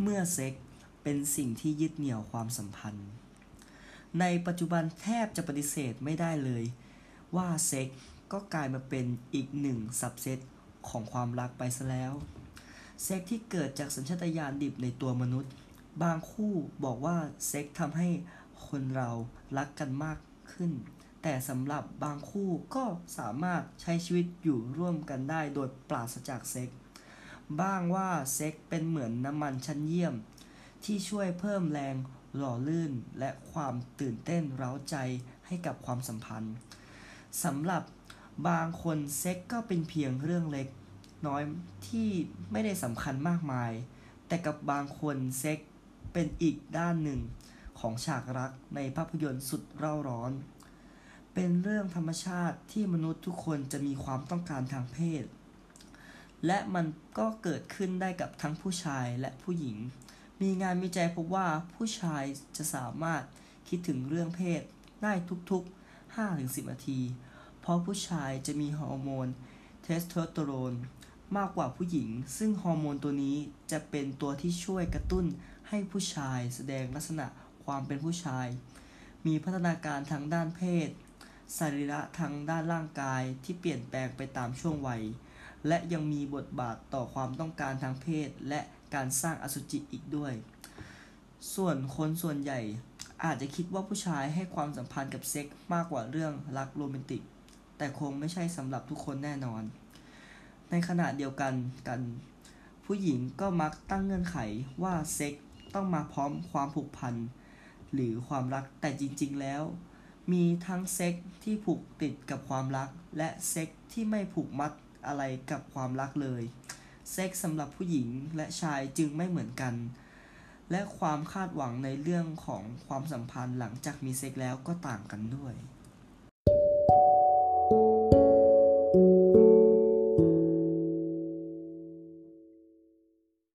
เมื่อเซ็กเป็นสิ่งที่ยึดเหนี่ยวความสัมพันธ์ ในปัจจุบันแทบจะปฏิเสธไม่ได้เลย ว่าเซ็กก็กลายมาเป็นอีกหนึ่ง subset ของความรักไปซะแล้ว เซ็กที่เกิดจากสัญชาตญาณดิบในตัวมนุษย์ บางคู่บอกว่าเซ็กทำให้คนเรารักกันมากขึ้น แต่สำหรับบางคู่ก็สามารถใช้ชีวิตอยู่ร่วมกันได้โดยปราศจากเซ็ก บ้างว่าเซ็กเป็นเหมือนน้ำมันชั้นเยี่ยม ที่ช่วยเพิ่มแรงหล่อลื่นและความตื่นเต้นเร้าใจให้กับความสัมพันธ์สำหรับบางคนเซ็กก็เป็นเพียงเรื่องเล็ก น้อยที่ไม่ได้สำคัญมากมาย แต่กับบางคนเซ็กเป็นอีกด้านหนึ่งของฉากรักในภาพยนตร์สุดเร่าร้อน เป็นเรื่องธรรมชาติที่มนุษย์ทุกคนจะมีความต้องการทางเพศ และมันก็เกิดขึ้นได้กับทั้งผู้ชายและผู้หญิง มีงานวิจัยพบว่าผู้ชายจะสามารถคิดถึงเรื่องเพศได้ทุกๆ 5-10 นาที เพราะผู้ชายจะมีฮอร์โมนเทสโทสเตอโรนมากกว่าผู้หญิง ซึ่งฮอร์โมนตัวนี้จะเป็นตัวที่ช่วยกระตุ้นให้ผู้ชายแสดงลักษณะความเป็นผู้ชาย มีพัฒนาการทางด้านเพศสรีระทางด้านร่างกายที่เปลี่ยนแปลงไปตามช่วงวัย และยังมีบทบาทต่อความต้องการทางเพศ และการสร้างอสุจิอีกด้วย ส่วนคนส่วนใหญ่อาจจะคิดว่าผู้ชายให้ความสัมพันธ์กับเซ็กมากกว่าเรื่องรักโรแมนติก แต่คงไม่ใช่สำหรับทุกคนแน่นอน ในขณะเดียวกันกัน ผู้หญิงก็มักตั้งเงื่อนไขว่าเซ็กต้องมาพร้อมความผูกพันหรือความรักแต่จริง ๆ แล้ว มีทั้งเซ็กที่ผูกติดกับความรัก และเซ็กที่ไม่ผูกมัด อะไรกับความรักเลย เซ็กสำหรับผู้หญิงและชายจึงไม่เหมือนกัน และความคาดหวังในเรื่องของความสัมพันธ์หลังจากมีเซ็กแล้วก็ต่างกันด้วย thank you